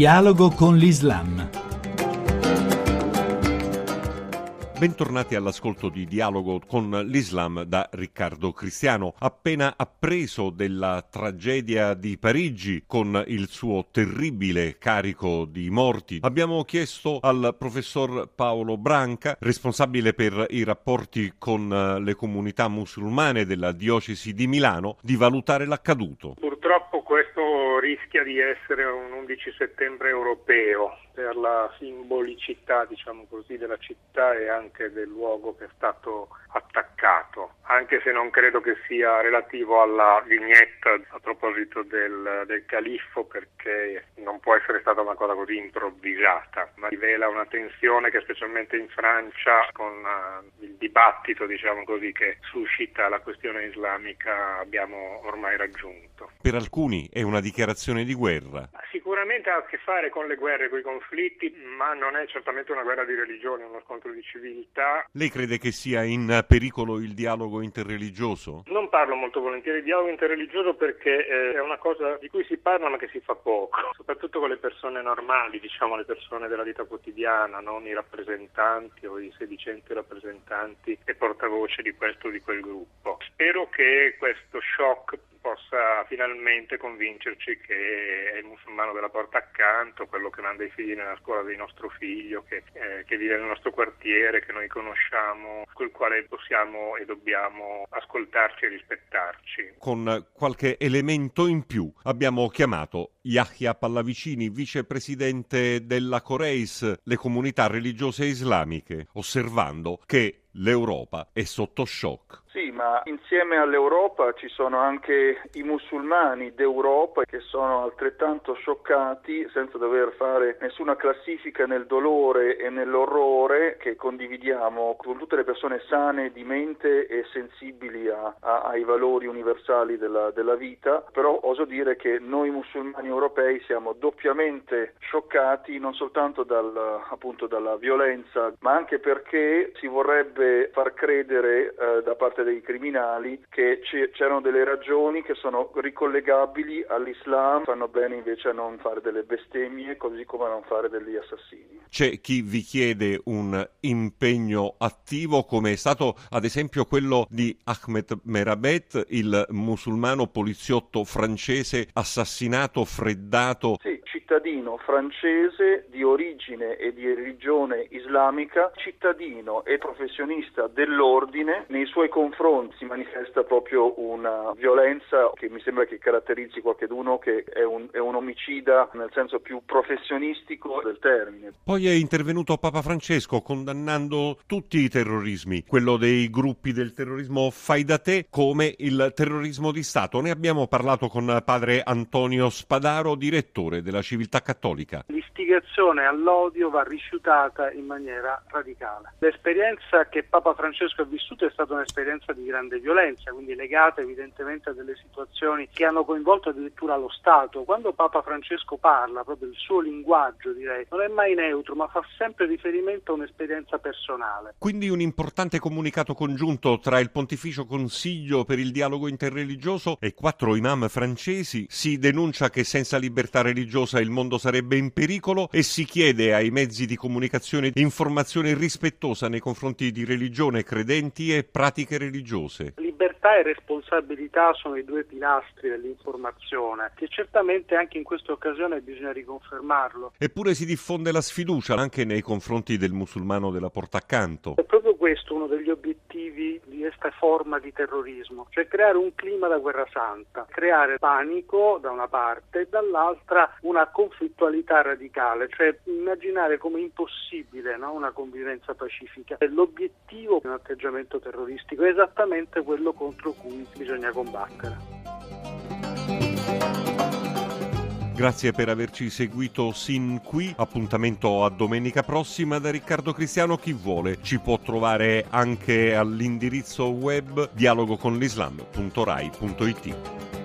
Dialogo con l'Islam. Bentornati all'ascolto di Dialogo con l'Islam da Riccardo Cristiano. Appena appreso della tragedia di Parigi con il suo terribile carico di morti, abbiamo chiesto al professor Paolo Branca, responsabile per i rapporti con le comunità musulmane della diocesi di Milano, di valutare l'accaduto. Purtroppo questo rischia di essere un 11 settembre europeo per la simbolicità, diciamo così, della città e anche del luogo che è stato attaccato, anche se non credo che sia relativo alla vignetta a proposito del, del califfo perché non può essere stata una cosa così improvvisata, ma rivela una tensione che specialmente in Francia con uh, il dibattito, diciamo così, che suscita la questione islamica abbiamo ormai raggiunto. Per alcuni è una dichiarazione di guerra. Sicuramente ha a che fare con le guerre, con i conflitti, ma non è certamente una guerra di religione, è uno scontro di civiltà. Lei crede che sia in pericolo il dialogo interreligioso? Non parlo molto volentieri di dialogo interreligioso perché eh, è una cosa di cui si parla ma che si fa poco, soprattutto con le persone normali, diciamo le persone della vita quotidiana, non i rappresentanti o i sedicenti rappresentanti e portavoce di questo o di quel gruppo. Spero che questo shock possa finalmente convincerci che è il musulmano della porta accanto, quello che manda i figli nella scuola del nostro figlio, che, eh, che vive nel nostro quartiere, che noi conosciamo, col quale possiamo e dobbiamo ascoltarci e rispettarci. Con qualche elemento in più abbiamo chiamato Yahya Pallavicini, vicepresidente della Coreis, le comunità religiose islamiche, osservando che l'Europa è sotto shock. Sì, ma insieme all'Europa ci sono anche i musulmani d'Europa che sono altrettanto scioccati senza dover fare nessuna classifica nel dolore e nell'orrore che condividiamo con tutte le persone sane di mente e sensibili a, a, ai valori universali della, della vita, però oso dire che noi musulmani europei siamo doppiamente scioccati non soltanto dal, appunto, dalla violenza, ma anche perché si vorrebbe far credere eh, da parte dei criminali che c'erano delle ragioni che sono ricollegabili all'Islam, fanno bene invece a non fare delle bestemmie così come a non fare degli assassini. C'è chi vi chiede un impegno attivo come è stato ad esempio quello di Ahmed Merabet, il musulmano poliziotto francese assassinato, freddato. Sì, cittadino francese di origine e di religione islamica, cittadino e professionista dell'ordine, nei suoi confronti si manifesta proprio una violenza che mi sembra che caratterizzi qualcuno che è un, è un omicida nel senso più professionistico del termine. Poi è intervenuto Papa Francesco condannando tutti i terrorismi, quello dei gruppi del terrorismo fai da te come il terrorismo di Stato. Ne abbiamo parlato con padre Antonio Spadaro, direttore della civiltà cattolica. L'istigazione all'odio va rifiutata in maniera radicale. L'esperienza che Papa Francesco ha vissuto è stata un'esperienza di grande violenza, quindi legata evidentemente a delle situazioni che hanno coinvolto addirittura lo Stato. Quando Papa Francesco parla, proprio il suo linguaggio direi, non è mai neutro, ma fa sempre riferimento a un'esperienza personale. Quindi un importante comunicato congiunto tra il Pontificio Consiglio per il dialogo interreligioso e quattro imam francesi si denuncia che senza libertà religiosa il mondo sarebbe in pericolo e si chiede ai mezzi di comunicazione informazione rispettosa nei confronti di religione, credenti e pratiche religiose. Libertà e responsabilità sono i due pilastri dell'informazione, che certamente anche in questa occasione bisogna riconfermarlo. Eppure si diffonde la sfiducia anche nei confronti del musulmano della porta accanto. È proprio questo uno degli obiettivi di questa forma di terrorismo, cioè creare un clima da guerra santa, creare panico da una parte e dall'altra una conflittualità radicale, cioè immaginare come impossibile no? una convivenza pacifica. L'obiettivo di un atteggiamento terroristico è esattamente quello contro cui bisogna combattere. Grazie per averci seguito sin qui. Appuntamento a domenica prossima da Riccardo Cristiano. Chi vuole ci può trovare anche all'indirizzo web dialogoconlislam.rai.it.